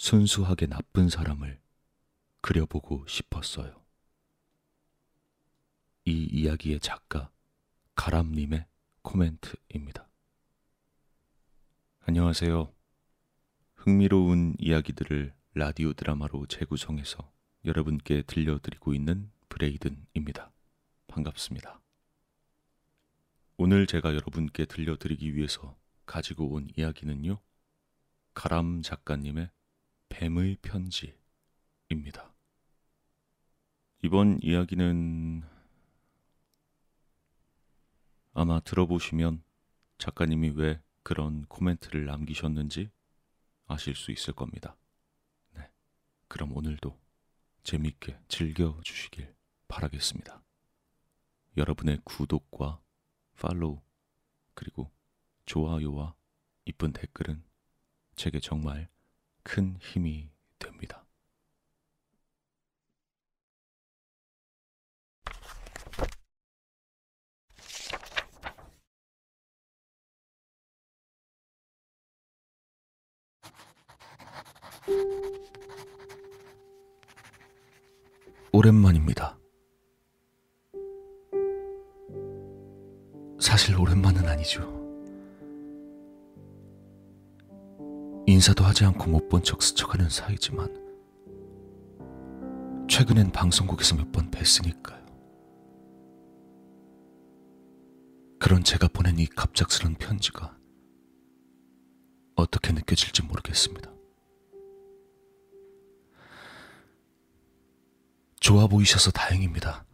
순수하게 나쁜 사람을 그려보고 싶었어요. 이 이야기의 작가 가람님의 코멘트입니다. 안녕하세요. 흥미로운 이야기들을 라디오 드라마로 재구성해서 여러분께 들려드리고 있는 브레이든입니다. 반갑습니다. 오늘 제가 여러분께 들려드리기 위해서 가지고 온 이야기는요. 가람 작가님의 뱀의 편지입니다. 이번 이야기는 아마 들어보시면 작가님이 왜 그런 코멘트를 남기셨는지 아실 수 있을 겁니다. 네. 그럼 오늘도 재밌게 즐겨주시길 바라겠습니다. 여러분의 구독과 팔로우 그리고 좋아요와 이쁜 댓글은 제게 정말 큰 힘이 됩니다. 오랜만입니다. 사실 오랜만은 아니죠. 인사도 하지 않고 못 본 척 스쳐가는 사이지만 최근엔 방송국에서 몇 번 뵀으니까요. 그런 제가 보낸 이 갑작스런 편지가 어떻게 느껴질지 모르겠습니다. 좋아 보이셔서 다행입니다.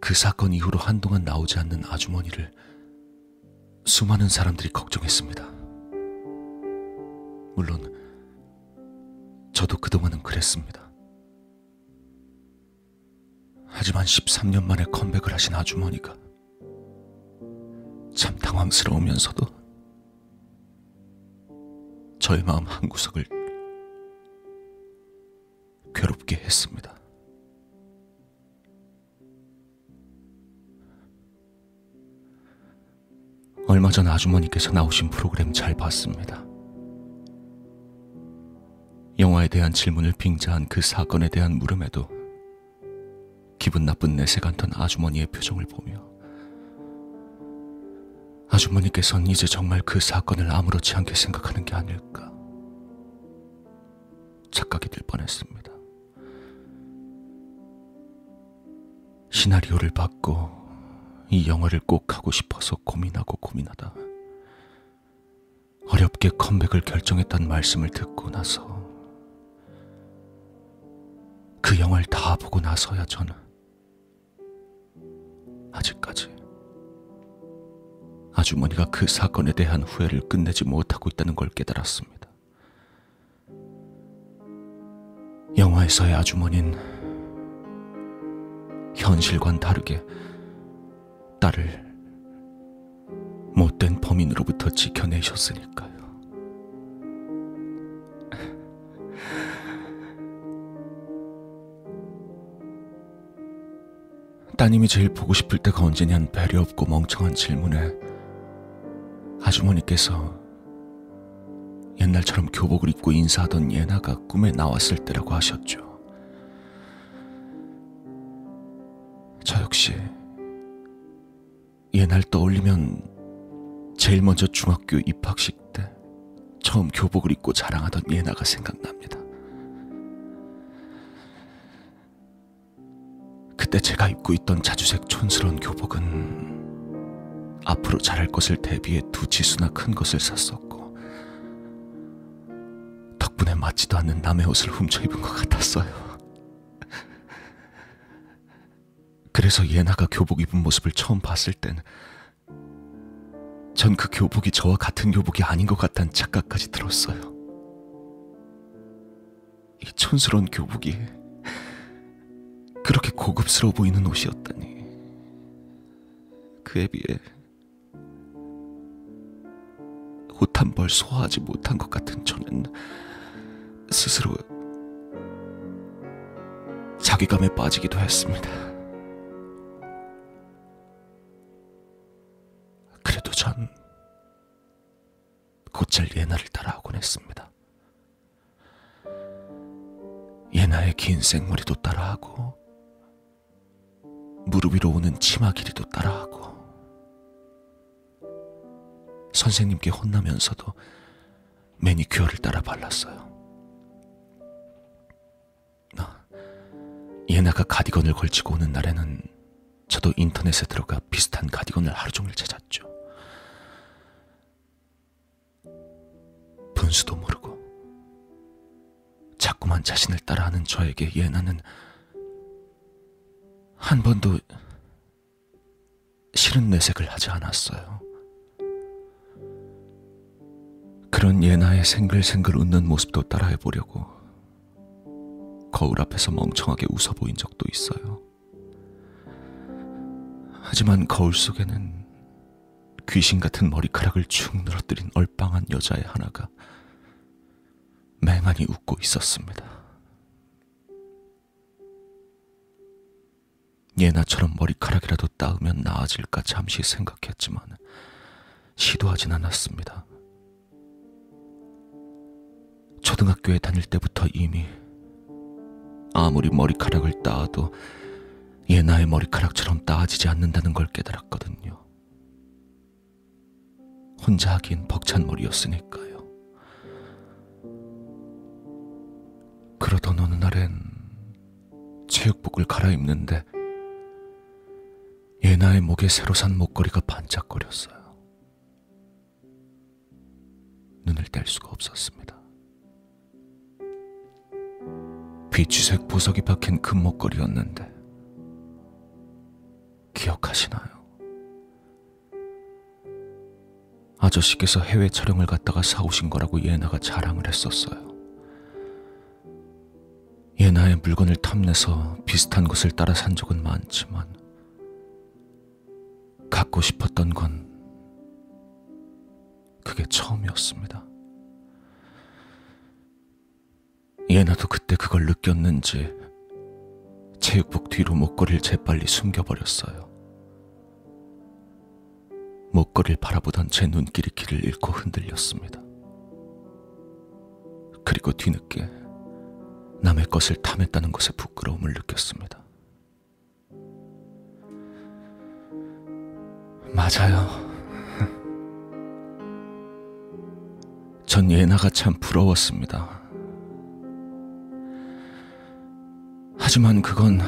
그 사건 이후로 한동안 나오지 않는 아주머니를 수많은 사람들이 걱정했습니다. 물론, 저도 그동안은 그랬습니다. 하지만 13년 만에 컴백을 하신 아주머니가 참 당황스러우면서도 저의 마음 한구석을 괴롭게 했습니다. 얼마 전 아주머니께서 나오신 프로그램 잘 봤습니다. 영화에 대한 질문을 빙자한 그 사건에 대한 물음에도 기분 나쁜 내색 안던 아주머니의 표정을 보며 아주머니께선 이제 정말 그 사건을 아무렇지 않게 생각하는 게 아닐까 착각이 들 뻔했습니다. 시나리오를 받고 이 영화를 꼭 하고 싶어서 고민하고 고민하다 어렵게 컴백을 결정했다는 말씀을 듣고 나서 그 영화를 다 보고 나서야 저는 아직까지 아주머니가 그 사건에 대한 후회를 끝내지 못하고 있다는 걸 깨달았습니다. 영화에서의 아주머니는 현실과는 다르게 딸을 못된 범인으로부터 지켜내셨으니까요. 따님이 제일 보고 싶을 때가 언제냐는 배려 없고 멍청한 질문에 아주머니께서 옛날처럼 교복을 입고 인사하던 예나가 꿈에 나왔을 때라고 하셨죠. 저 역시 옛날 떠올리면 제일 먼저 중학교 입학식 때 처음 교복을 입고 자랑하던 예나가 생각납니다. 그때 제가 입고 있던 자주색 촌스러운 교복은 앞으로 자랄 것을 대비해 두 치수나 큰 것을 샀었고 덕분에 맞지도 않는 남의 옷을 훔쳐 입은 것 같았어요. 그래서 예나가 교복 입은 모습을 처음 봤을 땐 전 그 교복이 저와 같은 교복이 아닌 것 같다는 착각까지 들었어요. 이 촌스러운 교복이 그렇게 고급스러워 보이는 옷이었다니. 그에 비해 옷 한 벌 소화하지 못한 것 같은 저는 스스로 자괴감에 빠지기도 했습니다. 곧잘 예나를 따라하곤 했습니다. 예나의 긴 생머리도 따라하고 무릎 위로 오는 치마 길이도 따라하고 선생님께 혼나면서도 매니큐어를 따라 발랐어요. 아, 예나가 가디건을 걸치고 오는 날에는 저도 인터넷에 들어가 비슷한 가디건을 하루 종일 찾았죠. 분수도 모르고 자꾸만 자신을 따라하는 저에게 예나는 한 번도 싫은 내색을 하지 않았어요. 그런 예나의 생글생글 웃는 모습도 따라해 보려고 거울 앞에서 멍청하게 웃어 보인 적도 있어요. 하지만 거울 속에는 귀신 같은 머리카락을 축 늘어뜨린 얼빵한 여자의 하나가 맹하니 웃고 있었습니다. 예나처럼 머리카락이라도 따으면 나아질까 잠시 생각했지만 시도하진 않았습니다. 초등학교에 다닐 때부터 이미 아무리 머리카락을 따도 예나의 머리카락처럼 따지지 않는다는 걸 깨달았거든요. 혼자 하기엔 벅찬 머리였으니까요. 그러던 어느 날엔 체육복을 갈아입는데 예나의 목에 새로 산 목걸이가 반짝거렸어요. 눈을 뗄 수가 없었습니다. 비취색 보석이 박힌 금 목걸이였는데 기억하시나요? 아저씨께서 해외 촬영을 갔다가 사오신 거라고 예나가 자랑을 했었어요. 예나의 물건을 탐내서 비슷한 것을 따라 산 적은 많지만 갖고 싶었던 건 그게 처음이었습니다. 예나도 그때 그걸 느꼈는지 체육복 뒤로 목걸이를 재빨리 숨겨버렸어요. 목걸이를 바라보던 제 눈길이 길을 잃고 흔들렸습니다. 그리고 뒤늦게 남의 것을 탐했다는 것에 부끄러움을 느꼈습니다. 맞아요. 전 예나가 참 부러웠습니다. 하지만 그건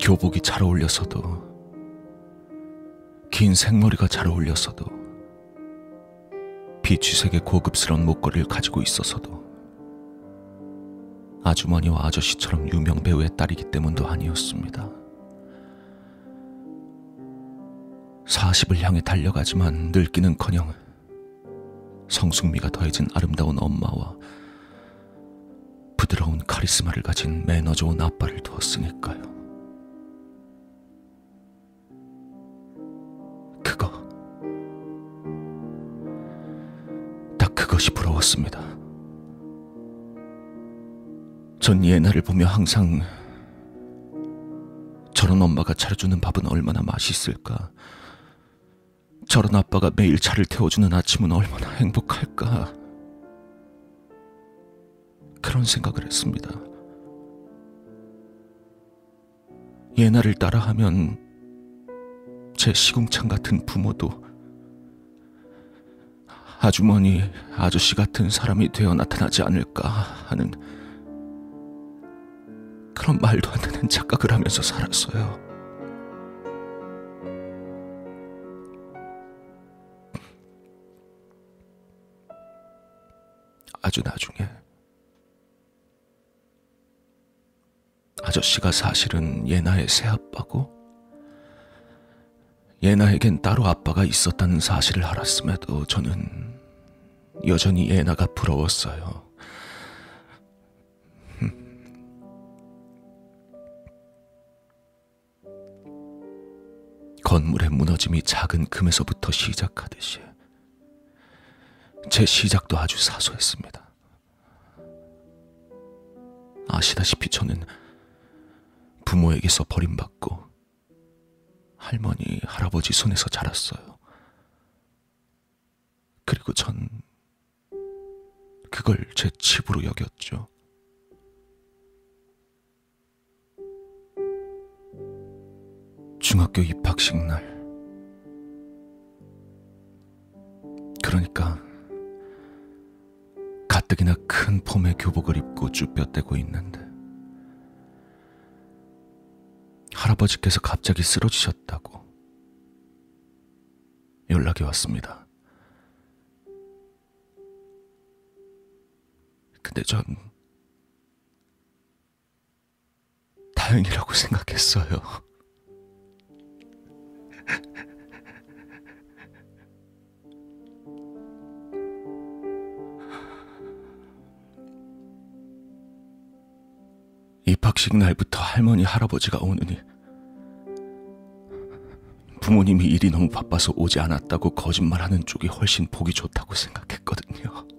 교복이 잘 어울려서도 긴 생머리가 잘 어울려서도 비취색의 고급스러운 목걸이를 가지고 있어서도 아주머니와 아저씨처럼 유명 배우의 딸이기 때문도 아니었습니다. 40을 향해 달려가지만 늙기는커녕 성숙미가 더해진 아름다운 엄마와 부드러운 카리스마를 가진 매너 좋은 아빠를 두었으니까요. 그것이 부러웠습니다. 전 예나를 보며 항상 저런 엄마가 차려주는 밥은 얼마나 맛있을까. 저런 아빠가 매일 차를 태워주는 아침은 얼마나 행복할까. 그런 생각을 했습니다. 예나를 따라하면 제 시궁창 같은 부모도 아주머니, 아저씨 같은 사람이 되어 나타나지 않을까 하는 그런 말도 안 되는 착각을 하면서 살았어요. 아주 나중에 아저씨가 사실은 예나의 새아빠고 예나에겐 따로 아빠가 있었다는 사실을 알았음에도 저는 여전히 예나가 부러웠어요. 건물의 무너짐이 작은 금에서부터 시작하듯이 제 시작도 아주 사소했습니다. 아시다시피 저는 부모에게서 버림받고 할머니, 할아버지 손에서 자랐어요. 그리고 전 그걸 제 집으로 여겼죠. 중학교 입학식 날. 그러니까 가뜩이나 큰 폼의 교복을 입고 쭈뼛대고 있는데 할아버지께서 갑자기 쓰러지셨다고 연락이 왔습니다. 근데 전 다행이라고 생각했어요. 입학식 날부터 할머니, 할아버지가 오느니 부모님이 일이 너무 바빠서 오지 않았다고 거짓말하는 쪽이 훨씬 보기 좋다고 생각했거든요.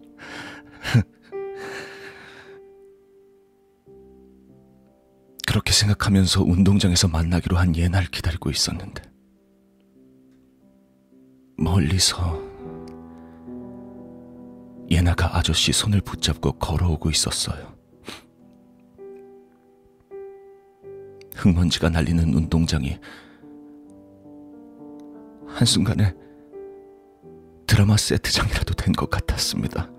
그렇게 생각하면서 운동장에서 만나기로 한 예날 기다리고 있었는데 멀리서 예나가 아저씨 손을 붙잡고 걸어오고 있었어요. 흙먼지가 날리는 운동장이 한순간에 드라마 세트장이라도 된 것 같았습니다.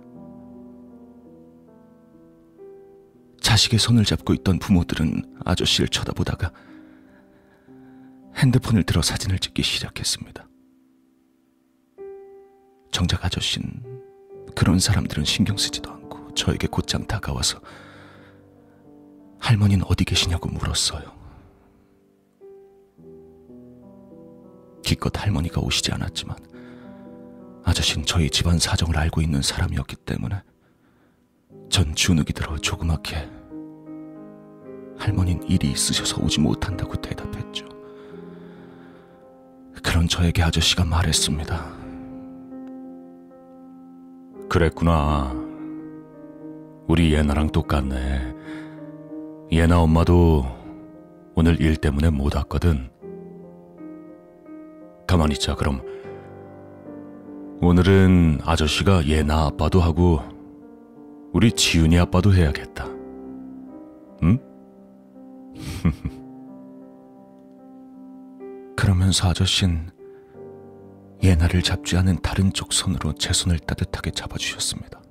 자식의 손을 잡고 있던 부모들은 아저씨를 쳐다보다가 핸드폰을 들어 사진을 찍기 시작했습니다. 정작 아저씨는 그런 사람들은 신경 쓰지도 않고 저에게 곧장 다가와서 할머니는 어디 계시냐고 물었어요. 기껏 할머니가 오시지 않았지만 아저씨는 저희 집안 사정을 알고 있는 사람이었기 때문에 전 주눅이 들어 조그맣게 할머니는 일이 있으셔서 오지 못한다고 대답했죠. 그런 저에게 아저씨가 말했습니다. 그랬구나. 우리 예나랑 똑같네. 예나 엄마도 오늘 일 때문에 못 왔거든. 가만히 있자, 그럼. 오늘은 아저씨가 예나 아빠도 하고, 우리 지훈이 아빠도 해야겠다. 응? 그러면서 아저씨는 예나를 잡지 않은 다른 쪽 손으로 제 손을 따뜻하게 잡아주셨습니다.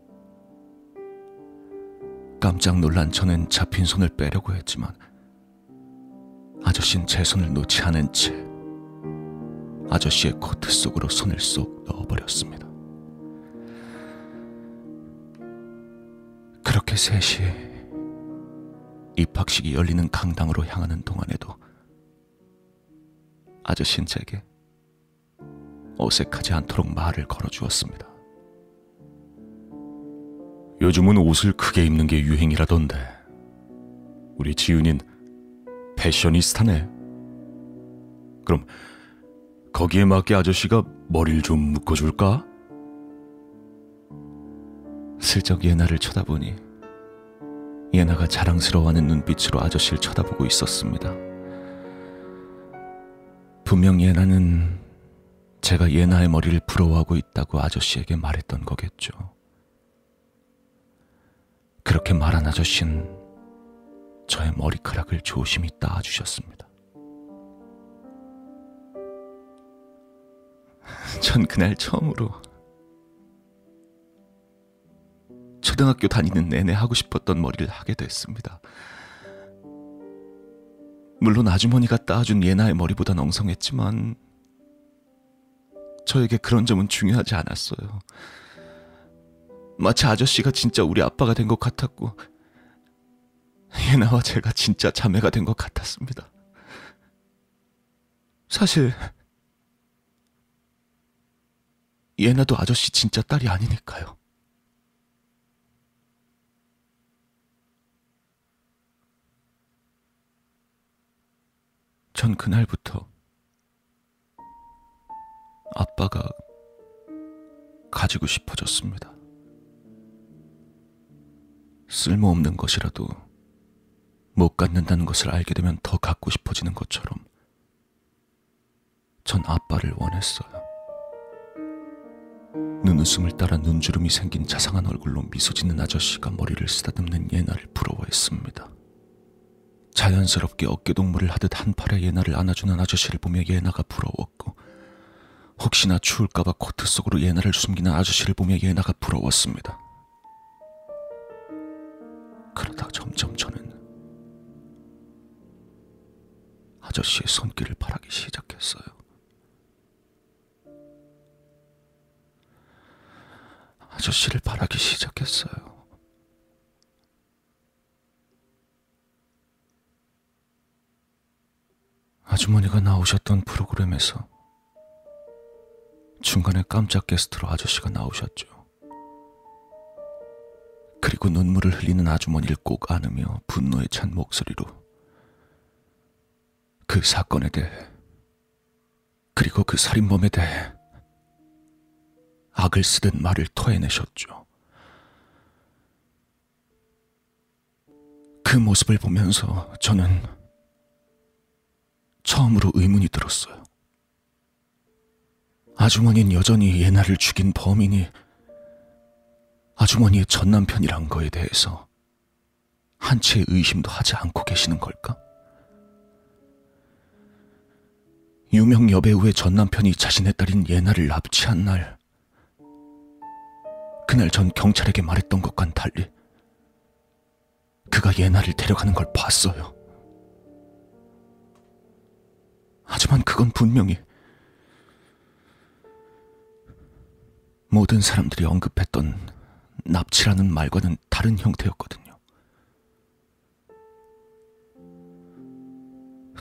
깜짝 놀란 저는 잡힌 손을 빼려고 했지만 아저씨는 제 손을 놓지 않은 채 아저씨의 코트 속으로 손을 쏙 넣어버렸습니다. 그렇게 셋이 입학식이 열리는 강당으로 향하는 동안에도 아저씨는 제게 어색하지 않도록 말을 걸어주었습니다. 요즘은 옷을 크게 입는 게 유행이라던데. 우리 지훈인 패셔니스타네. 그럼 거기에 맞게 아저씨가 머리를 좀 묶어줄까? 슬쩍 예나를 쳐다보니 예나가 자랑스러워하는 눈빛으로 아저씨를 쳐다보고 있었습니다. 분명 예나는 제가 예나의 머리를 부러워하고 있다고 아저씨에게 말했던 거겠죠. 그렇게 말한 아저씨는 저의 머리카락을 조심히 따주셨습니다. 전 그날 처음으로 초등학교 다니는 내내 하고 싶었던 머리를 하게 됐습니다. 물론 아주머니가 따준 예나의 머리보단 엉성했지만 저에게 그런 점은 중요하지 않았어요. 마치 아저씨가 진짜 우리 아빠가 된 것 같았고 예나와 제가 진짜 자매가 된 것 같았습니다. 사실 예나도 아저씨 진짜 딸이 아니니까요. 전 그날부터 아빠가 가지고 싶어졌습니다. 쓸모없는 것이라도 못 갖는다는 것을 알게 되면 더 갖고 싶어지는 것처럼 전 아빠를 원했어요. 눈웃음을 따라 눈주름이 생긴 자상한 얼굴로 미소 짓는 아저씨가 머리를 쓰다듬는 예나를 부러워했습니다. 자연스럽게 어깨동무를 하듯 한 팔에 예나를 안아주는 아저씨를 보며 예나가 부러웠고 혹시나 추울까봐 코트 속으로 예나를 숨기는 아저씨를 보며 예나가 부러웠습니다. 그러다 점점 저는 아저씨의 손길을 바라기 시작했어요. 아저씨를 바라기 시작했어요. 아주머니가 나오셨던 프로그램에서 중간에 깜짝 게스트로 아저씨가 나오셨죠. 그리고 눈물을 흘리는 아주머니를 꼭 안으며 분노에 찬 목소리로 그 사건에 대해 그리고 그 살인범에 대해 악을 쓰듯 말을 토해내셨죠. 그 모습을 보면서 저는 처음으로 의문이 들었어요. 아주머니는 여전히 예나를 죽인 범인이 아주머니의 전 남편이란 거에 대해서 한치의 의심도 하지 않고 계시는 걸까? 유명 여배우의 전 남편이 자신의 딸인 예나를 납치한 날, 그날 전 경찰에게 말했던 것과는 달리 그가 예나를 데려가는 걸 봤어요. 하지만 그건 분명히 모든 사람들이 언급했던 납치라는 말과는 다른 형태였거든요.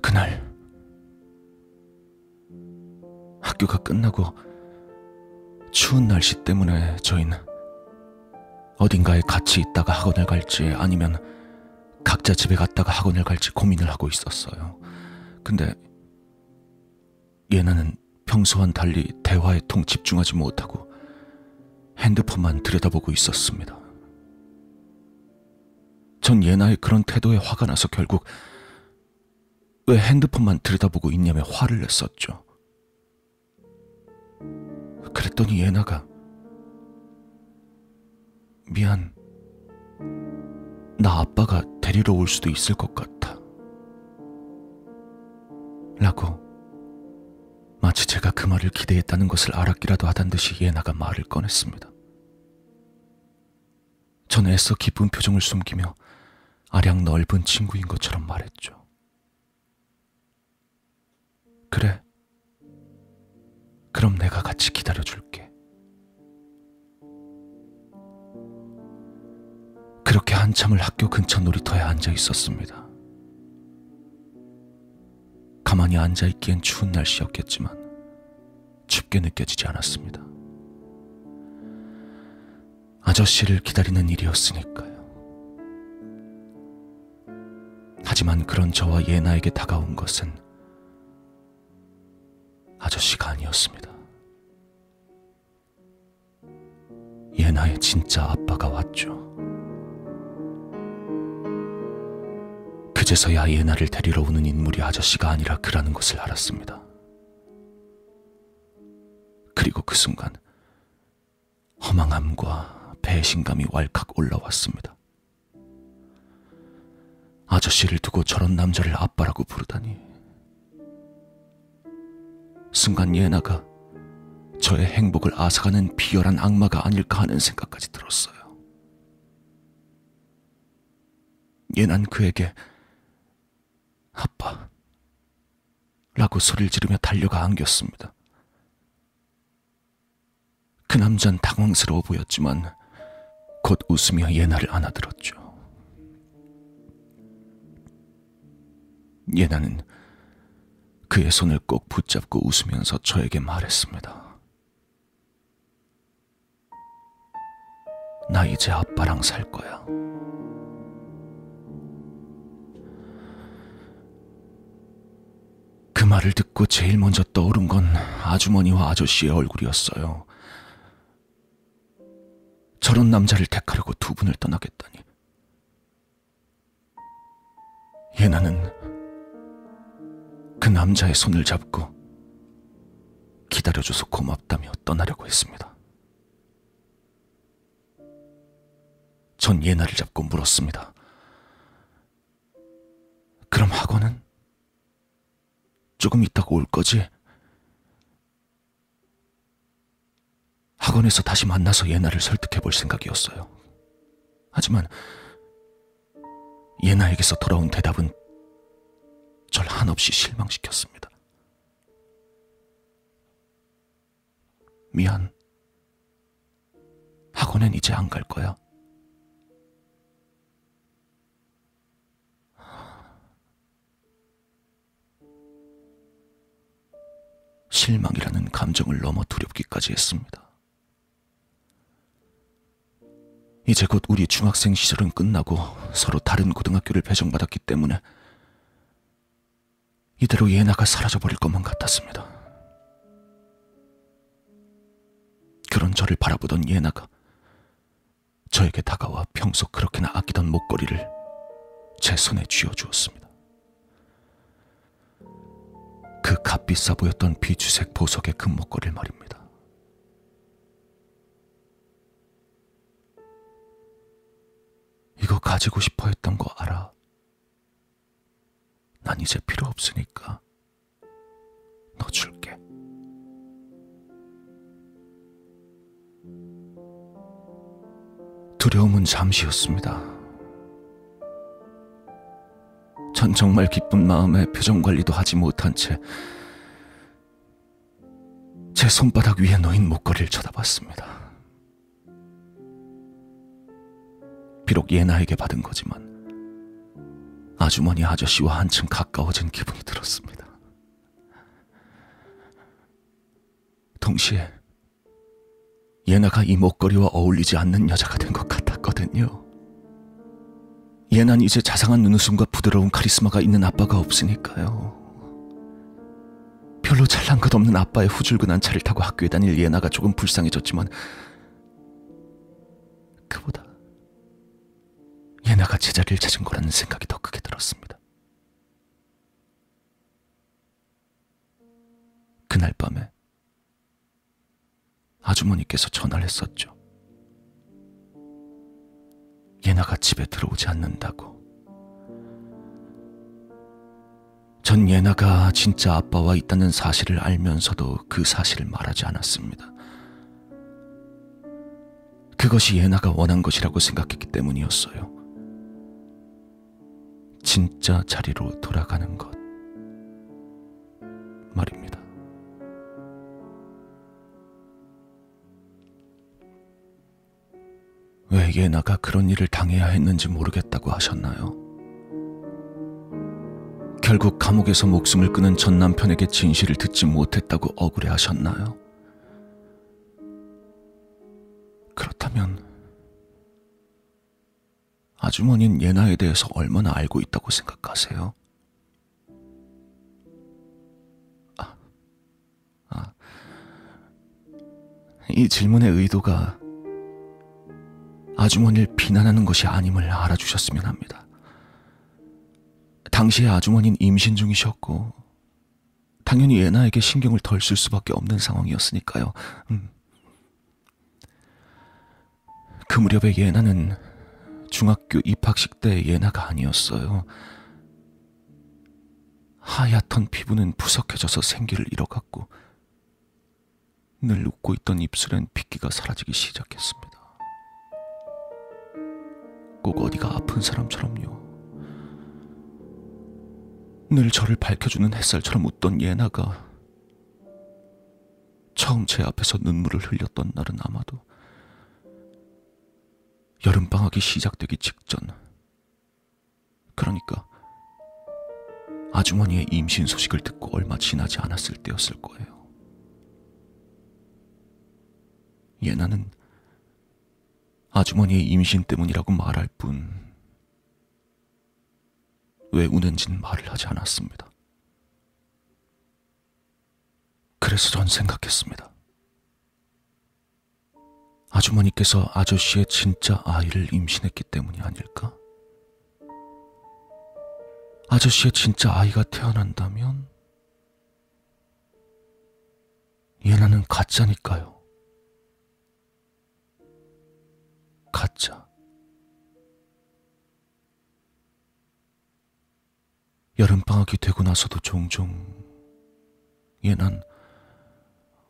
그날 학교가 끝나고 추운 날씨 때문에 저희는 어딘가에 같이 있다가 학원을 갈지 아니면 각자 집에 갔다가 학원을 갈지 고민을 하고 있었어요. 근데 예나는 평소와는 달리 대화에 통 집중하지 못하고 핸드폰만 들여다보고 있었습니다. 전 예나의 그런 태도에 화가 나서 결국 왜 핸드폰만 들여다보고 있냐며 화를 냈었죠. 그랬더니 예나가 미안. 나 아빠가 데리러 올 수도 있을 것 같아. 라고 마치 제가 그 말을 기대했다는 것을 알았기라도 하단 듯이 예나가 말을 꺼냈습니다. 전 애써 기쁜 표정을 숨기며 아량 넓은 친구인 것처럼 말했죠. 그래. 그럼 내가 같이 기다려줄게. 그렇게 한참을 학교 근처 놀이터에 앉아 있었습니다. 가만히 앉아 있기엔 추운 날씨였겠지만 춥게 느껴지지 않았습니다. 아저씨를 기다리는 일이었으니까요. 하지만 그런 저와 예나에게 다가온 것은 아저씨가 아니었습니다. 예나의 진짜 아빠가 왔죠. 그제서야 예나를 데리러 오는 인물이 아저씨가 아니라 그라는 것을 알았습니다. 그리고 그 순간 허망함과 배신감이 왈칵 올라왔습니다. 아저씨를 두고 저런 남자를 아빠라고 부르다니. 순간 예나가 저의 행복을 앗아가는 비열한 악마가 아닐까 하는 생각까지 들었어요. 예난 그에게 아빠 라고 소리를 지르며 달려가 안겼습니다. 그 남잔 당황스러워 보였지만 곧 웃으며 예나를 안아들었죠. 예나는 그의 손을 꼭 붙잡고 웃으면서 저에게 말했습니다. 나 이제 아빠랑 살 거야. 그 말을 듣고 제일 먼저 떠오른 건 아주머니와 아저씨의 얼굴이었어요. 저런 남자를 택하려고 두 분을 떠나겠다니. 예나는 그 남자의 손을 잡고 기다려줘서 고맙다며 떠나려고 했습니다. 전 예나를 잡고 물었습니다. 그럼 학원은? 조금 있다가 올 거지? 학원에서 다시 만나서 예나를 설득해 볼 생각이었어요. 하지만 예나에게서 돌아온 대답은 절 한없이 실망시켰습니다. 미안. 학원엔 이제 안 갈 거야. 실망이라는 감정을 넘어 두렵기까지 했습니다. 이제 곧 우리 중학생 시절은 끝나고 서로 다른 고등학교를 배정받았기 때문에 이대로 예나가 사라져버릴 것만 같았습니다. 그런 저를 바라보던 예나가 저에게 다가와 평소 그렇게나 아끼던 목걸이를 제 손에 쥐어주었습니다. 그 값비싸 보였던 비주색 보석의 금목걸이를 말입니다. 이거 가지고 싶어 했던 거 알아. 난 이제 필요 없으니까 너 줄게. 두려움은 잠시였습니다. 전 정말 기쁜 마음에 표정 관리도 하지 못한 채 제 손바닥 위에 놓인 목걸이를 쳐다봤습니다. 비록 예나에게 받은 거지만 아주머니 아저씨와 한층 가까워진 기분이 들었습니다. 동시에 예나가 이 목걸이와 어울리지 않는 여자가 된 것 같았거든요. 예난 이제 자상한 눈웃음과 부드러운 카리스마가 있는 아빠가 없으니까요. 별로 잘난 것 없는 아빠의 후줄근한 차를 타고 학교에 다닐 예나가 조금 불쌍해졌지만 그보다 예나가 제자리를 찾은 거라는 생각이 더 크게 들었습니다. 그날 밤에 아주머니께서 전화를 했었죠. 예나가 집에 들어오지 않는다고. 전 예나가 진짜 아빠와 있다는 사실을 알면서도 그 사실을 말하지 않았습니다. 그것이 예나가 원한 것이라고 생각했기 때문이었어요. 진짜 자리로 돌아가는 것. 말입니다. 왜 예나가 그런 일을 당해야 했는지 모르겠다고 하셨나요? 결국 감옥에서 목숨을 끊은 전 남편에게 진실을 듣지 못했다고 억울해 하셨나요? 그렇다면 아주머니는 예나에 대해서 얼마나 알고 있다고 생각하세요? 아, 아, 이 질문의 의도가 아주머니를 비난하는 것이 아님을 알아주셨으면 합니다. 당시에 아주머니는 임신 중이셨고, 당연히 예나에게 신경을 덜 쓸 수밖에 없는 상황이었으니까요. 음. 그 무렵에 예나는 중학교 입학식 때 예나가 아니었어요. 하얗던 피부는 푸석해져서 생기를 잃어갔고, 늘 웃고 있던 입술엔 핏기가 사라지기 시작했습니다. 꼭 어디가 아픈 사람처럼요. 늘 저를 밝혀주는 햇살처럼 웃던 예나가 처음 제 앞에서 눈물을 흘렸던 날은 아마도 여름방학이 시작되기 직전. 그러니까 아주머니의 임신 소식을 듣고 얼마 지나지 않았을 때였을 거예요. 예나는 아주머니의 임신 때문이라고 말할 뿐, 왜 우는지는 말을 하지 않았습니다. 그래서 전 생각했습니다. 아주머니께서 아저씨의 진짜 아이를 임신했기 때문이 아닐까? 아저씨의 진짜 아이가 태어난다면 예나는 가짜니까요. 가짜. 여름방학이 되고 나서도 종종 예, 얘는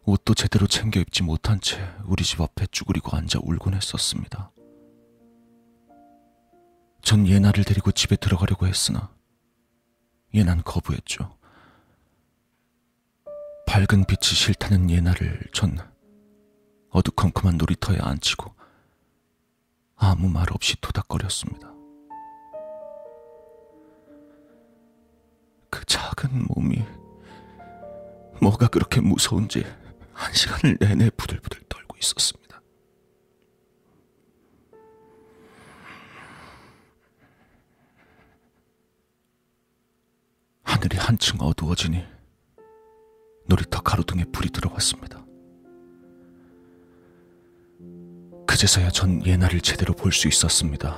옷도 제대로 챙겨 입지 못한 채 우리 집 앞에 쭈그리고 앉아 울곤 했었습니다. 전 예나를 데리고 집에 들어가려고 했으나 예난 거부했죠. 밝은 빛이 싫다는 예나를 전 어두컴컴한 놀이터에 앉히고 아무 말 없이 토닥거렸습니다. 그 작은 몸이 뭐가 그렇게 무서운지 한 시간을 내내 부들부들 떨고 있었습니다. 하늘이 한층 어두워지니 놀이터 가로등에 불이 들어왔습니다. 그제서야 전 예나를 제대로 볼 수 있었습니다.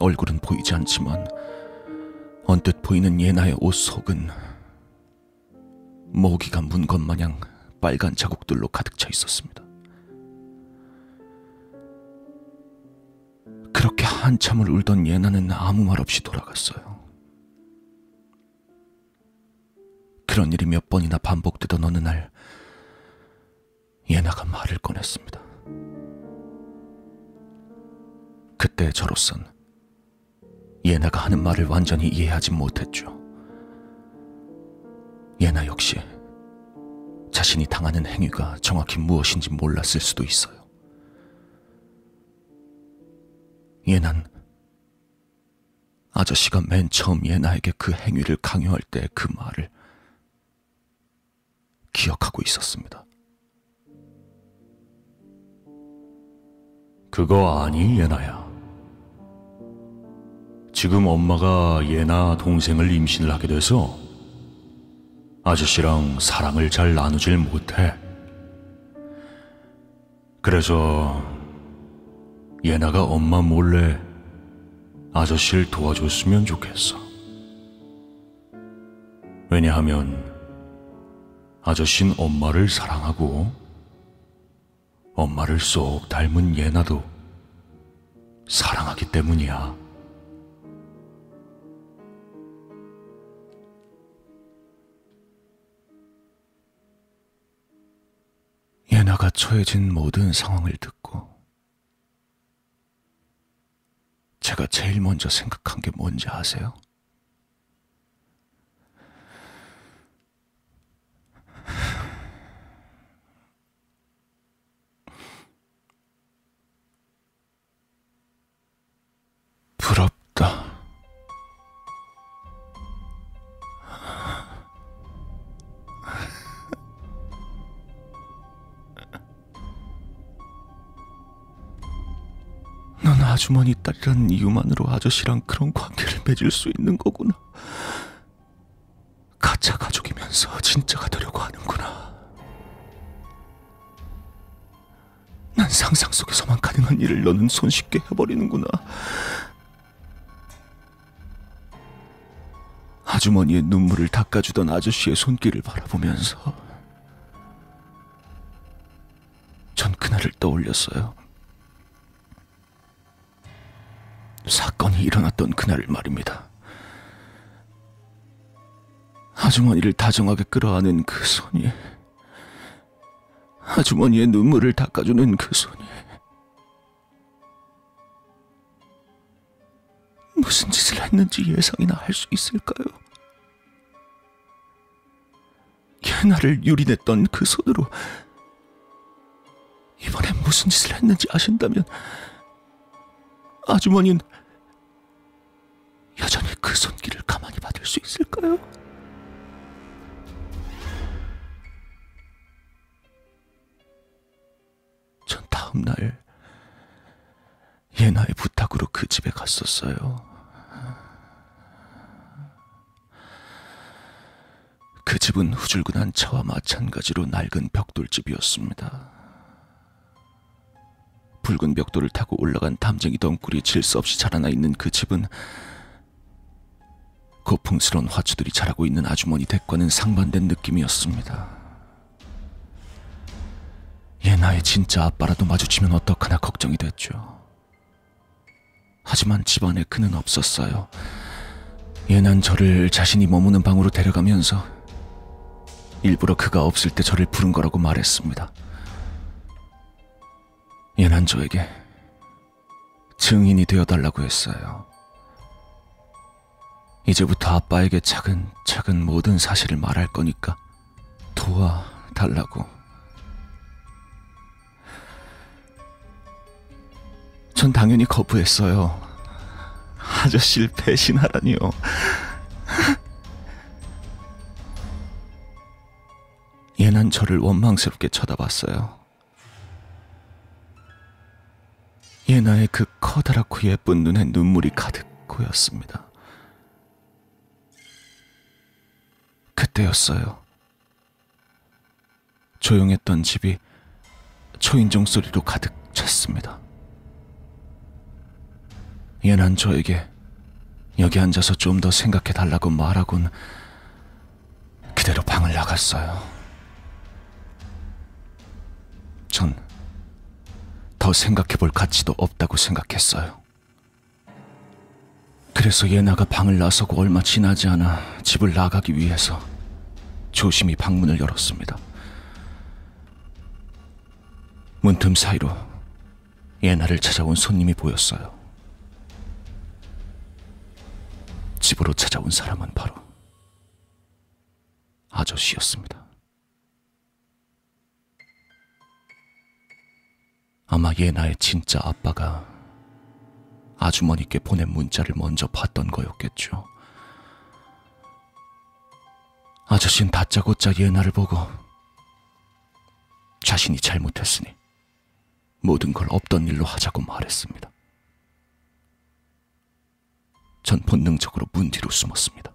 얼굴은 보이지 않지만 언뜻 보이는 예나의 옷 속은 모기가 문 것 마냥 빨간 자국들로 가득 차 있었습니다. 그렇게 한참을 울던 예나는 아무 말 없이 돌아갔어요. 그런 일이 몇 번이나 반복되던 어느 날 예나가 말을 꺼냈습니다. 그때 저로선 예나가 하는 말을 완전히 이해하지 못했죠. 예나 역시 자신이 당하는 행위가 정확히 무엇인지 몰랐을 수도 있어요. 예난 아저씨가 맨 처음 예나에게 그 행위를 강요할 때 그 말을 기억하고 있었습니다. 그거 아니, 예나야. 지금 엄마가 예나 동생을 임신을 하게 돼서 아저씨랑 사랑을 잘 나누질 못해. 그래서 예나가 엄마 몰래 아저씨를 도와줬으면 좋겠어. 왜냐하면 아저씨는 엄마를 사랑하고 엄마를 쏙 닮은 예나도 사랑하기 때문이야. 예나가 처해진 모든 상황을 듣고 제가 제일 먼저 생각한 게 뭔지 아세요? 아주머니 딸이라는 이유만으로 아저씨랑 그런 관계를 맺을 수 있는 거구나. 가짜 가족이면서 진짜가 되려고 하는구나. 난 상상 속에서만 가능한 일을 너는 손쉽게 해버리는구나. 아주머니의 눈물을 닦아주던 아저씨의 손길을 바라보면서 전 그날을 떠올렸어요. 사건이 일어났던 그날을 말입니다. 아주머니를 다정하게 끌어안은 그 손이 아주머니의 눈물을 닦아주는 그 손이 무슨 짓을 했는지 예상이나 할 수 있을까요? 예나를 유린했던 그 손으로 이번엔 무슨 짓을 했는지 아신다면 아주머니는 여전히 그 손길을 가만히 받을 수 있을까요? 전 다음 날 예나의 부탁으로 그 집에 갔었어요. 그 집은 후줄근한 차와 마찬가지로 낡은 벽돌집이었습니다. 붉은 벽돌을 타고 올라간 담쟁이 덩굴이 질 수 없이 자라나 있는 그 집은 고풍스러운 화초들이 자라고 있는 아주머니 댁과는 상반된 느낌이었습니다. 예나의 진짜 아빠라도 마주치면 어떡하나 걱정이 됐죠. 하지만 집안에 그는 없었어요. 예난 저를 자신이 머무는 방으로 데려가면서 일부러 그가 없을 때 저를 부른 거라고 말했습니다. 예난 저에게 증인이 되어달라고 했어요. 이제부터 아빠에게 차근차근 모든 사실을 말할 거니까 도와달라고. 전 당연히 거부했어요. 아저씨를 배신하라니요. 예난 저를 원망스럽게 쳐다봤어요. 예나의 그 커다랗고 예쁜 눈에 눈물이 가득 고였습니다. 그때였어요. 조용했던 집이 초인종 소리로 가득 찼습니다. 예난 저에게 여기 앉아서 좀 더 생각해 달라고 말하곤 그대로 방을 나갔어요. 전 더 생각해 볼 가치도 없다고 생각했어요. 그래서 예나가 방을 나서고 얼마 지나지 않아 집을 나가기 위해서 조심히 방문을 열었습니다. 문틈 사이로 예나를 찾아온 손님이 보였어요. 집으로 찾아온 사람은 바로 아저씨였습니다. 아마 예나의 진짜 아빠가 아주머니께 보낸 문자를 먼저 봤던 거였겠죠. 아저씨는 다짜고짜 예나를 보고 자신이 잘못했으니 모든 걸 없던 일로 하자고 말했습니다. 전 본능적으로 문 뒤로 숨었습니다.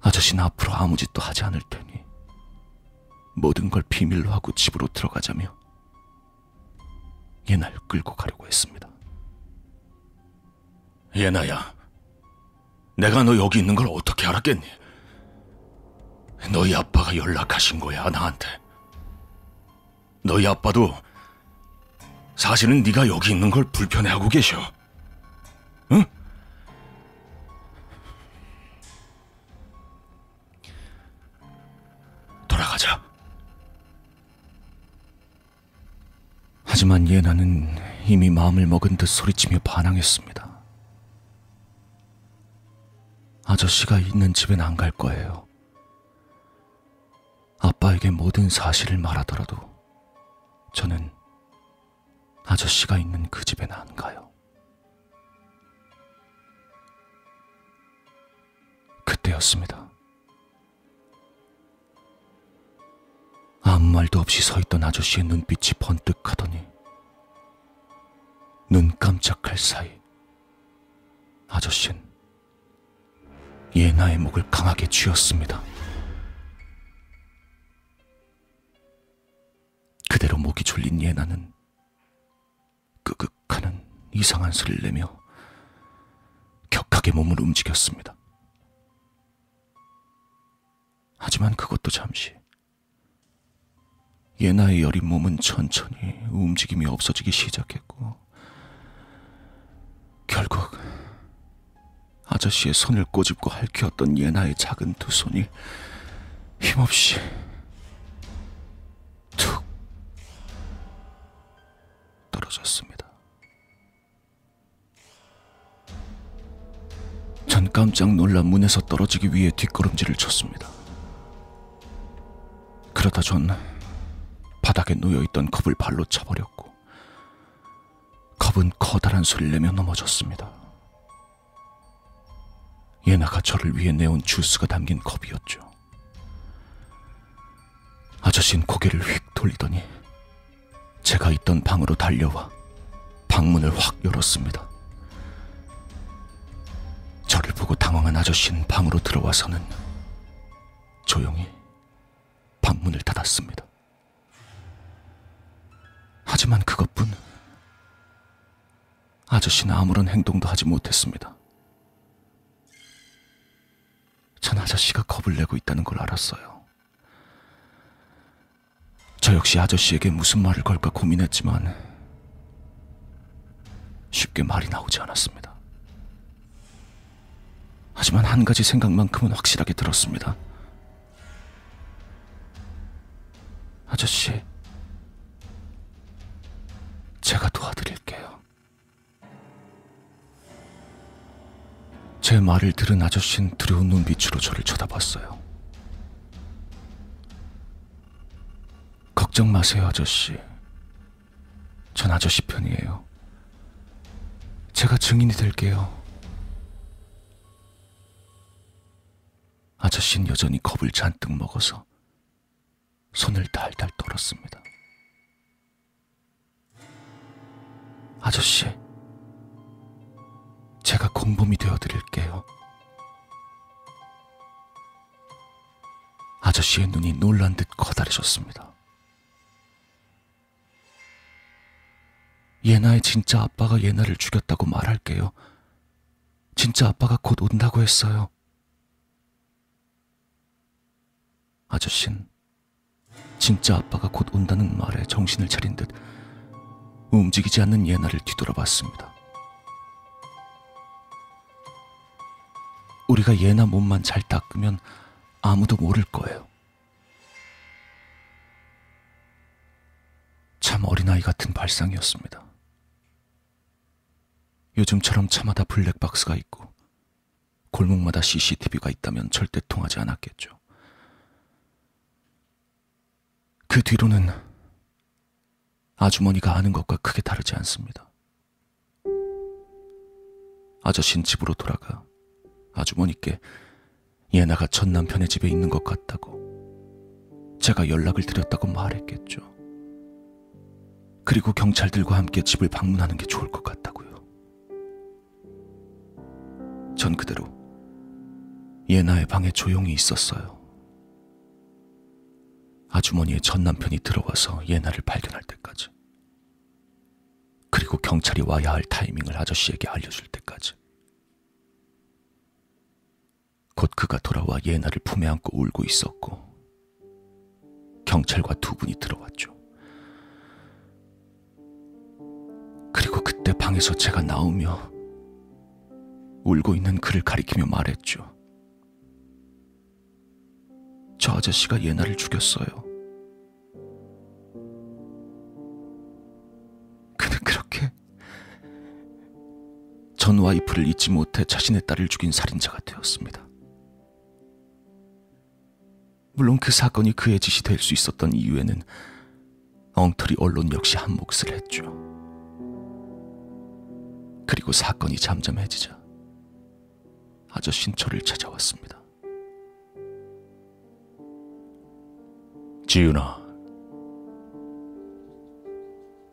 아저씨는 앞으로 아무 짓도 하지 않을 테니 모든 걸 비밀로 하고 집으로 들어가자며 예나를 끌고 가려고 했습니다. 예나야, 내가 너 여기 있는 걸 어떻게 알았겠니? 너희 아빠가 연락하신 거야 나한테. 너희 아빠도 사실은 네가 여기 있는 걸 불편해하고 계셔. 응? 돌아가자. 하지만 예나는 이미 마음을 먹은 듯 소리치며 반항했습니다. 아저씨가 있는 집엔 안 갈 거예요. 아빠에게 모든 사실을 말하더라도 저는 아저씨가 있는 그 집엔 안 가요. 그때였습니다. 아무 말도 없이 서 있던 아저씨의 눈빛이 번뜩하더니 눈 깜짝할 사이 아저씨는 예나의 목을 강하게 쥐었습니다. 그대로 목이 졸린 예나는 끄극하는 이상한 소리를 내며 격하게 몸을 움직였습니다. 하지만 그것도 잠시. 예나의 여린 몸은 천천히 움직임이 없어지기 시작했고, 결국 아저씨의 손을 꼬집고 핥혔던 예나의 작은 두 손이 힘없이 툭 떨어졌습니다. 전 깜짝 놀라 문에서 떨어지기 위해 뒷걸음질을 쳤습니다. 그러다 전 바닥에 놓여있던 컵을 발로 차버렸고 컵은 커다란 소리를 내며 넘어졌습니다. 예나가 저를 위해 내온 주스가 담긴 컵이었죠. 아저씨는 고개를 휙 돌리더니 제가 있던 방으로 달려와 방문을 확 열었습니다. 저를 보고 당황한 아저씨는 방으로 들어와서는 조용히 방문을 닫았습니다. 하지만 그것뿐 아저씨는 아무런 행동도 하지 못했습니다. 전 아저씨가 겁을 내고 있다는 걸 알았어요. 저 역시 아저씨에게 무슨 말을 걸까 고민했지만 쉽게 말이 나오지 않았습니다. 하지만 한 가지 생각만큼은 확실하게 들었습니다. 아저씨, 제가 도와드릴게요. 제 말을 들은 아저씨는 두려운 눈빛으로 저를 쳐다봤어요. 걱정 마세요, 아저씨. 전 아저씨 편이에요. 제가 증인이 될게요. 아저씨는 여전히 겁을 잔뜩 먹어서 손을 달달 떨었습니다. 아저씨, 제가 공범이 되어 드릴게요. 아저씨의 눈이 놀란 듯 커다래졌습니다. 예나의 진짜 아빠가 예나를 죽였다고 말할게요. 진짜 아빠가 곧 온다고 했어요. 아저씨는 진짜 아빠가 곧 온다는 말에 정신을 차린 듯 움직이지 않는 예나를 뒤돌아봤습니다. 우리가 예나 몸만 잘 닦으면 아무도 모를 거예요. 참 어린아이 같은 발상이었습니다. 요즘처럼 차마다 블랙박스가 있고 골목마다 CCTV가 있다면 절대 통하지 않았겠죠. 그 뒤로는 아주머니가 아는 것과 크게 다르지 않습니다. 아저씨는 집으로 돌아가 아주머니께 예나가 전 남편의 집에 있는 것 같다고 제가 연락을 드렸다고 말했겠죠. 그리고 경찰들과 함께 집을 방문하는 게 좋을 것 같다고요. 전 그대로 예나의 방에 조용히 있었어요. 아주머니의 전 남편이 들어와서 예나를 발견할 때까지. 그리고 경찰이 와야 할 타이밍을 아저씨에게 알려줄 때까지. 곧 그가 돌아와 예나를 품에 안고 울고 있었고, 경찰과 두 분이 들어왔죠. 그리고 그때 방에서 제가 나오며 울고 있는 그를 가리키며 말했죠. 저 아저씨가 예나를 죽였어요. 전 와이프를 잊지 못해 자신의 딸을 죽인 살인자가 되었습니다. 물론 그 사건이 그의 짓이 될 수 있었던 이유에는 엉터리 언론 역시 한 몫을 했죠. 그리고 사건이 잠잠해지자 아저씨는 저를 찾아왔습니다. 지은아.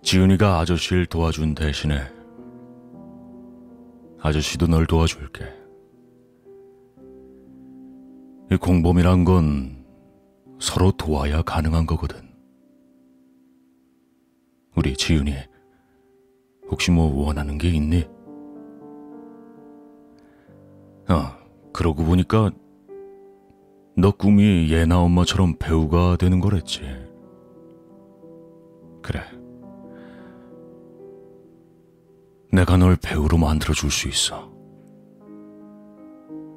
지은이가 아저씨를 도와준 대신에 아저씨도 널 도와줄게. 이 공범이란 건 서로 도와야 가능한 거거든. 우리 지은이 혹시 뭐 원하는 게 있니? 아, 그러고 보니까 너 꿈이 예나 엄마처럼 배우가 되는 거랬지. 그래. 내가 널 배우로 만들어 줄 수 있어.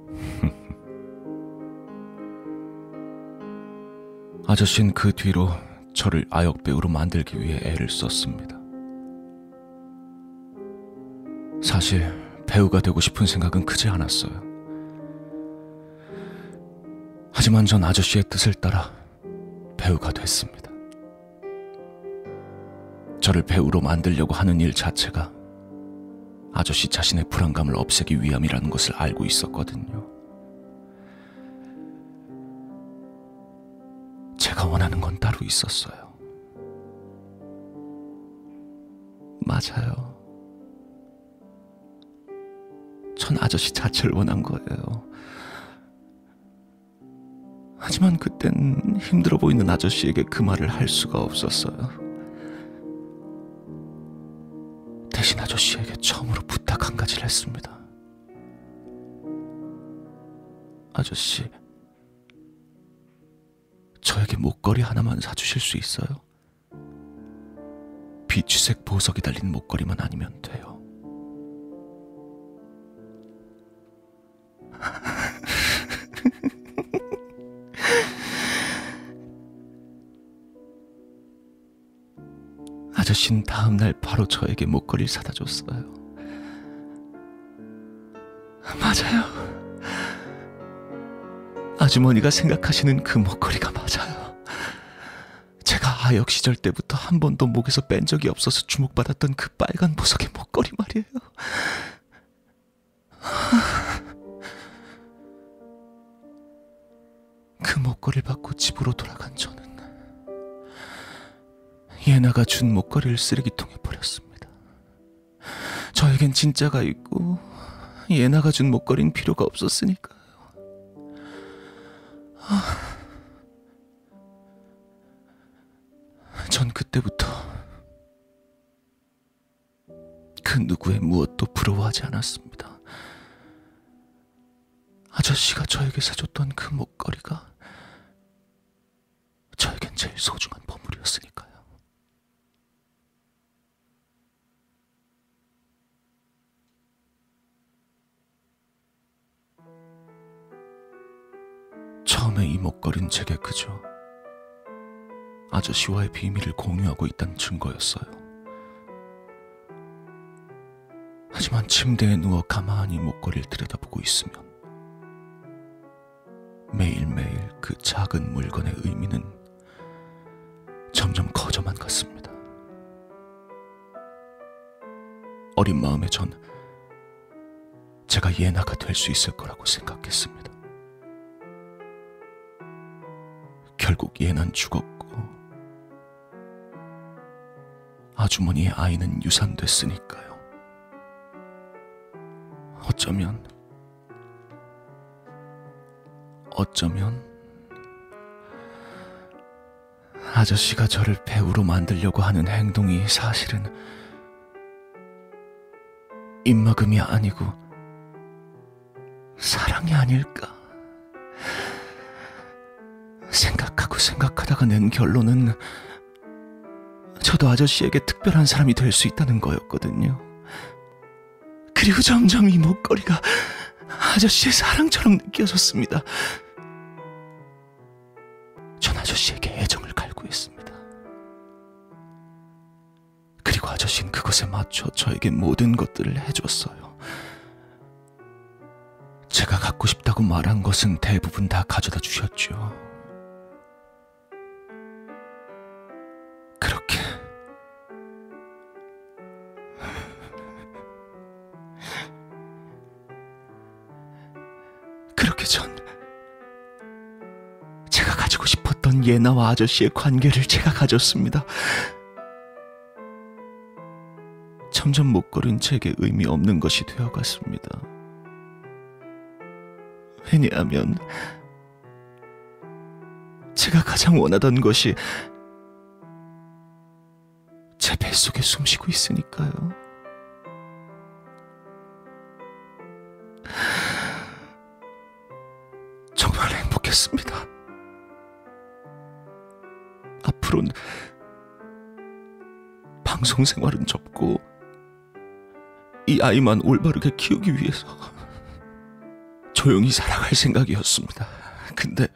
아저씨는 그 뒤로 저를 아역 배우로 만들기 위해 애를 썼습니다. 사실 배우가 되고 싶은 생각은 크지 않았어요. 하지만 전 아저씨의 뜻을 따라 배우가 됐습니다. 저를 배우로 만들려고 하는 일 자체가 아저씨 자신의 불안감을 없애기 위함이라는 것을 알고 있었거든요. 제가 원하는 건 따로 있었어요. 맞아요. 전 아저씨 자체를 원한 거예요. 하지만 그땐 힘들어 보이는 아저씨에게 그 말을 할 수가 없었어요. 대신 아저씨에게 처음으로 부탁 한 가지를 했습니다. 아저씨, 저에게 목걸이 하나만 사주실 수 있어요? 비취색 보석이 달린 목걸이만 아니면 돼요. 아저씨는 다음날 바로 저에게 목걸이를 사다 줬어요. 맞아요. 아주머니가 생각하시는 그 목걸이가 맞아요. 제가 아역 시절 때부터 한 번도 목에서 뺀 적이 없어서 주목받았던 그 빨간 보석의 목걸이 말이에요. 그 목걸이를 받고 집으로 돌아간 저는 예나가 준 목걸이를 쓰레기통에 버렸습니다. 저에겐 진짜가 있고 예나가 준 목걸이는 필요가 없었으니까요. 전 그때부터 그 누구의 무엇도 부러워하지 않았습니다. 아저씨가 저에게 사줬던 그 목걸이가 저에겐 제일 소중한 보물이었으니까요. 처음에 이 목걸이는 제게 그저 아저씨와의 비밀을 공유하고 있다는 증거였어요. 하지만 침대에 누워 가만히 목걸이를 들여다보고 있으면 매일매일 그 작은 물건의 의미는 점점 커져만 갔습니다. 어린 마음에 전 제가 예나가 될 수 있을 거라고 생각했습니다. 결국 예난 죽었고 아주머니의 아이는 유산됐으니까요. 어쩌면 어쩌면 아저씨가 저를 배우로 만들려고 하는 행동이 사실은 입막음이 아니고 사랑이 아닐까 생각하다가 낸 결론은 저도 아저씨에게 특별한 사람이 될 수 있다는 거였거든요. 그리고 점점 이 목걸이가 아저씨의 사랑처럼 느껴졌습니다. 전 아저씨에게 애정을 갈구했습니다. 그리고 아저씨는 그것에 맞춰 저에게 모든 것들을 해줬어요. 제가 갖고 싶다고 말한 것은 대부분 다 가져다 주셨죠. 예나와 아저씨의 관계를 제가 가졌습니다. 점점 목걸이는 제게 의미 없는 것이 되어갔습니다. 왜냐하면 제가 가장 원하던 것이 제 뱃속에 숨쉬고 있으니까요. 정말 행복했습니다. 앞으로는 방송 생활은 접고 이 아이만 올바르게 키우기 위해서 조용히 살아갈 생각이었습니다. 근데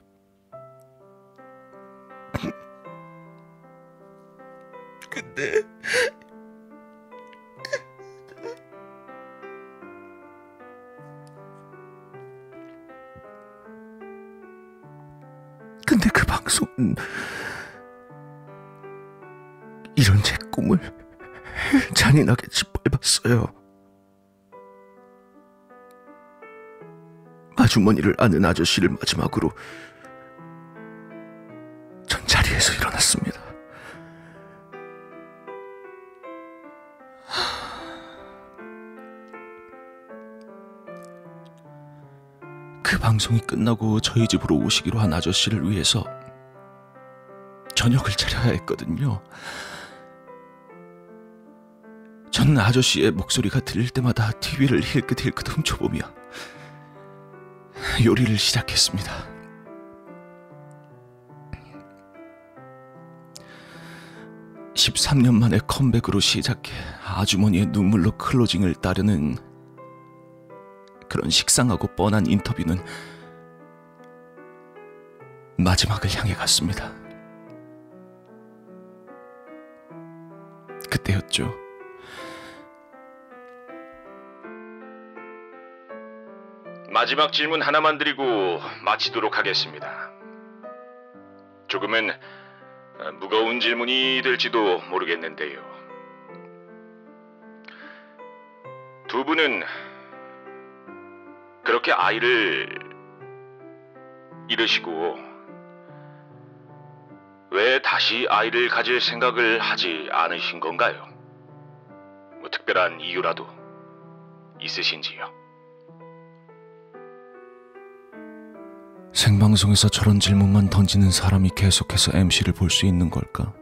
주머니를 아는 아저씨를 마지막으로 전 자리에서 일어났습니다. 그 방송이 끝나고 저희 집으로 오시기로 한 아저씨를 위해서 저녁을 차려야 했거든요. 저는 아저씨의 목소리가 들릴 때마다 TV를 힐끗힐끗 훔쳐보며 요리를 시작했습니다. (13년) 만에 컴백으로 시작해 아주머니의 눈물로 클로징을 따르는 그런 식상하고 뻔한 인터뷰는 마지막을 향해 갔습니다. 그때였죠. 마지막 질문 하나만 드리고 마치도록 하겠습니다. 조금은 어, 무거운 질문이 될지도 모르겠는데요. 두 분은 그렇게 아이를 잃으시고 왜 다시 아이를 가질 생각을 하지 않으신 건가요? 뭐 특별한 이유라도 있으신지요? 생방송에서 저런 질문만 던지는 사람이 계속해서 MC를 볼 수 있는 걸까?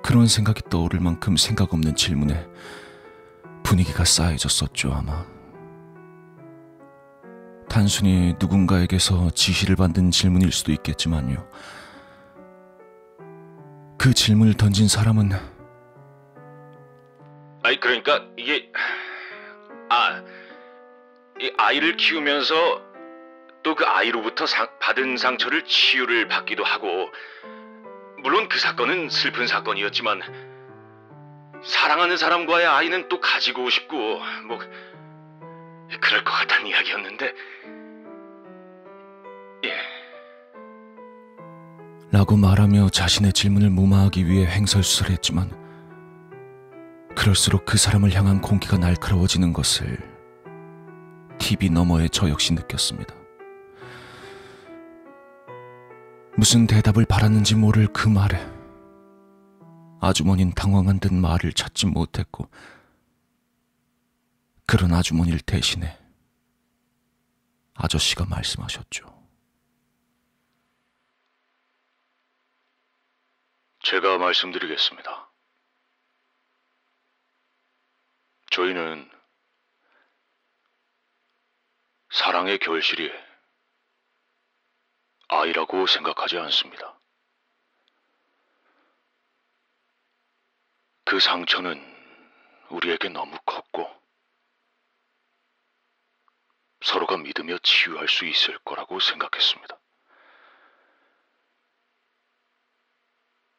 그런 생각이 떠오를 만큼 생각 없는 질문에 분위기가 싸해졌었죠, 아마. 단순히 누군가에게서 지시를 받은 질문일 수도 있겠지만요. 그 질문을 던진 사람은 아니 그러니까 이게 아, 이 아이를 키우면서 또 그 아이로부터 상- 받은 상처를 치유를 받기도 하고 물론 그 사건은 슬픈 사건이었지만 사랑하는 사람과의 아이는 또 가지고 싶고 뭐 그럴 것 같다는 이야기였는데 예 라고 말하며 자신의 질문을 무마하기 위해 횡설수설했지만 그럴수록 그 사람을 향한 공기가 날카로워지는 것을 TV 너머에 저 역시 느꼈습니다. 무슨 대답을 바랐는지 모를 그 말에 아주머니는 당황한 듯 말을 찾지 못했고 그런 아주머니를 대신해 아저씨가 말씀하셨죠. 제가 말씀드리겠습니다. 저희는 사랑의 결실이 아이라고 생각하지 않습니다. 그 상처는 우리에게 너무 컸고 서로가 믿으며 치유할 수 있을 거라고 생각했습니다.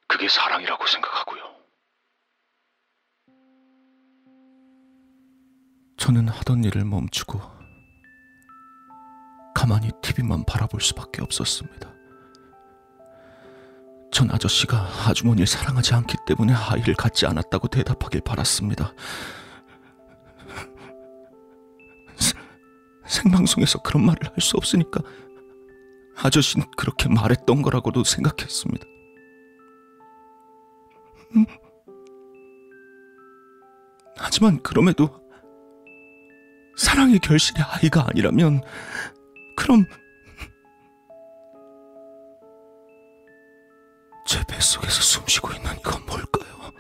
그게 사랑이라고 생각하고요. 저는 하던 일을 멈추고 가만히 TV만 바라볼 수밖에 없었습니다. 전 아저씨가 아주머니를 사랑하지 않기 때문에 아이를 갖지 않았다고 대답하길 바랐습니다. 세- 생방송에서 그런 말을 할 수 없으니까 아저씨는 그렇게 말했던 거라고도 생각했습니다. 음. 하지만 그럼에도 사랑의 결실이 아이가 아니라면 그럼 제 뱃속에서 숨쉬고 있는 이건 뭘까요?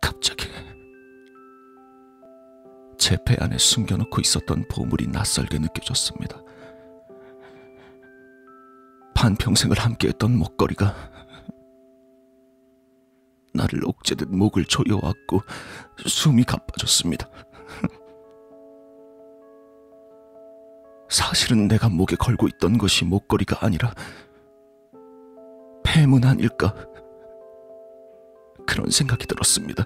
갑자기 제 배 안에 숨겨놓고 있었던 보물이 낯설게 느껴졌습니다. 반평생을 함께했던 목걸이가 나를 옥죄듯 목을 조여왔고 숨이 가빠졌습니다. 사실은 내가 목에 걸고 있던 것이 목걸이가 아니라 폐문 아닐까 그런 생각이 들었습니다.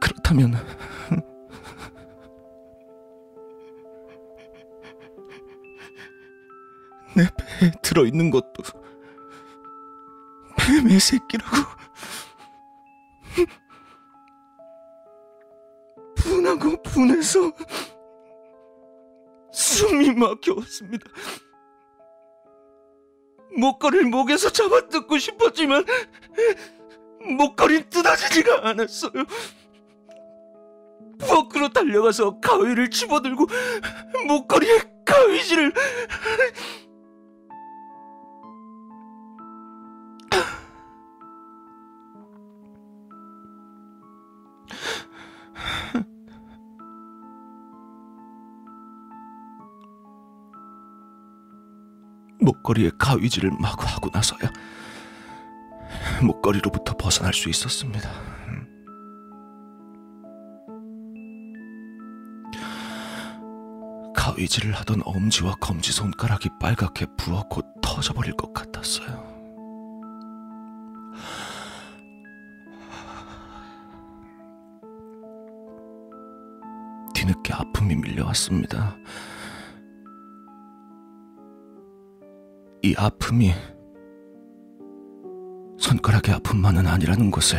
그렇다면 내 배에 들어있는 것도 뱀의 새끼라고 분하고 분해서 숨이 막혀왔습니다. 목걸이를 목에서 잡아 뜯고 싶었지만 목걸이 뜯어지지가 않았어요. 밖으로 달려가서 가위를 집어들고 목걸이에 가위질을 목걸이에 가위질을 마구 하고 나서야 목걸이로부터 벗어날 수 있었습니다. 서이지를 하던 엄지와 검지 손가락이 빨갛게 부어 곧 터져버릴 것 같았어요. 뒤늦게 아픔이 밀려왔습니다. 이 아픔이 손가락의 아픔만은 아니라는 것을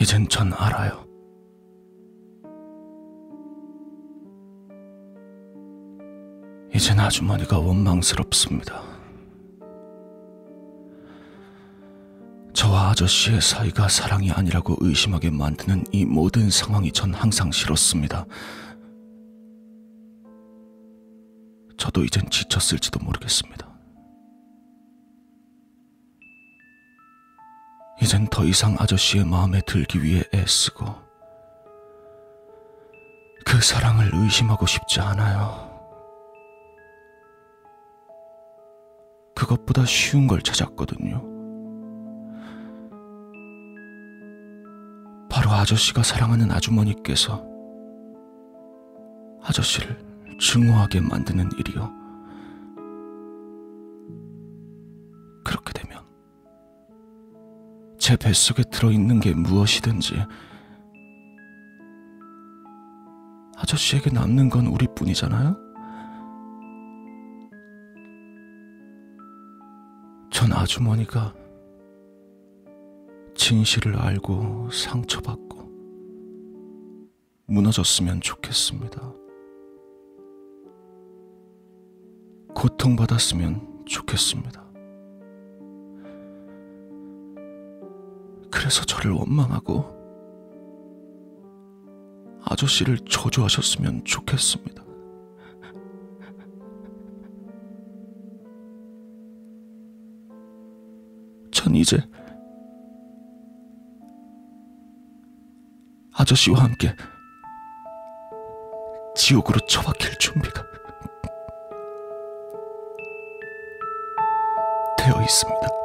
이젠 전 알아요. 이젠 아주머니가 원망스럽습니다. 저와 아저씨의 사이가 사랑이 아니라고 의심하게 만드는 이 모든 상황이 전 항상 싫었습니다. 저도 이젠 지쳤을지도 모르겠습니다. 이젠 더 이상 아저씨의 마음에 들기 위해 애쓰고 그 사랑을 의심하고 싶지 않아요. 그것보다 쉬운 걸 찾았거든요. 바로 아저씨가 사랑하는 아주머니께서 아저씨를 증오하게 만드는 일이요. 그렇게 되면 제 뱃속에 들어있는 게 무엇이든지 아저씨에게 남는 건 우리뿐이잖아요? 전 아주머니가 진실을 알고 상처받고 무너졌으면 좋겠습니다. 고통받았으면 좋겠습니다. 그래서 저를 원망하고 아저씨를 저주하셨으면 좋겠습니다. 전 이제 아저씨와 함께 지옥으로 처박힐 준비가 있습니다.